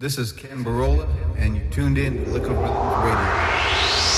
This is Kenn Burrola, and you tuned in to Liquid Rhythms Radio.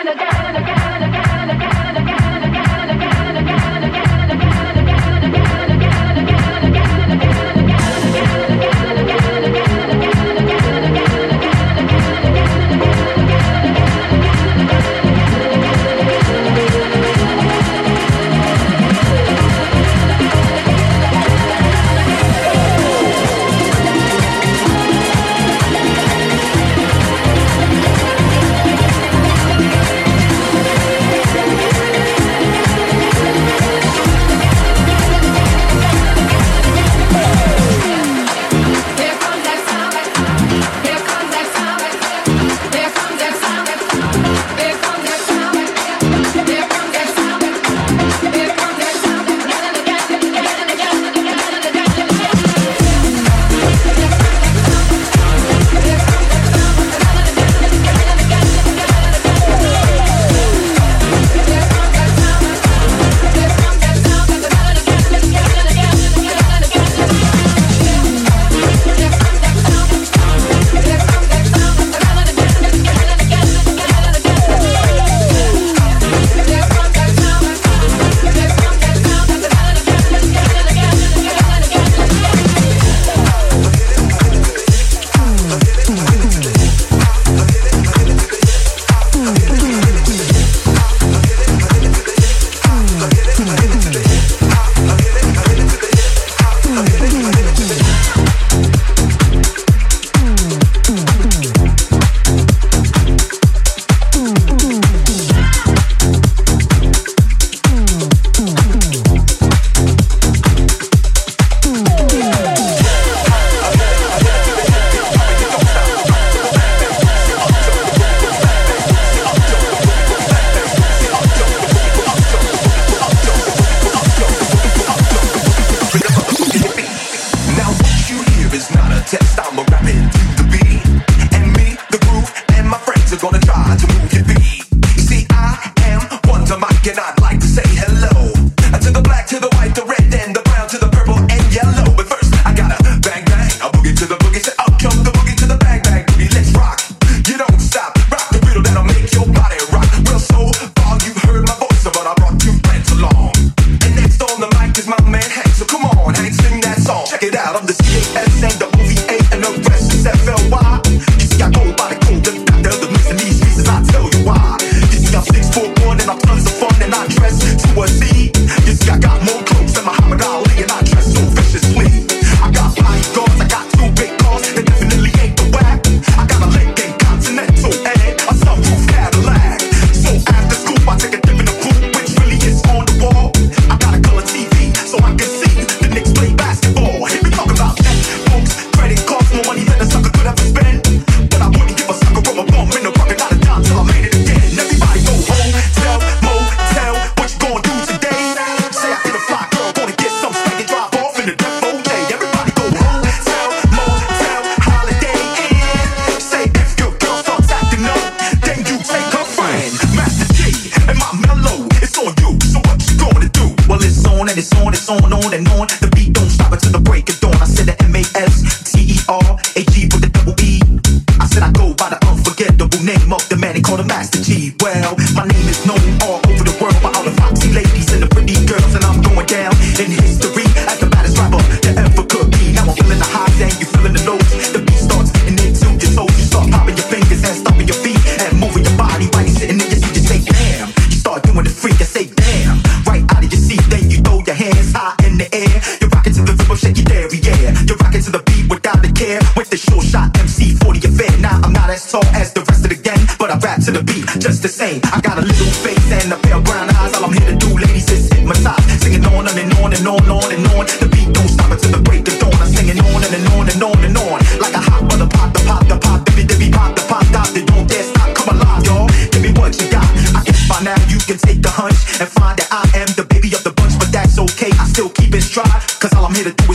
on, it's on, on and on.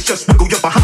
just wiggle your behind.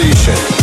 station.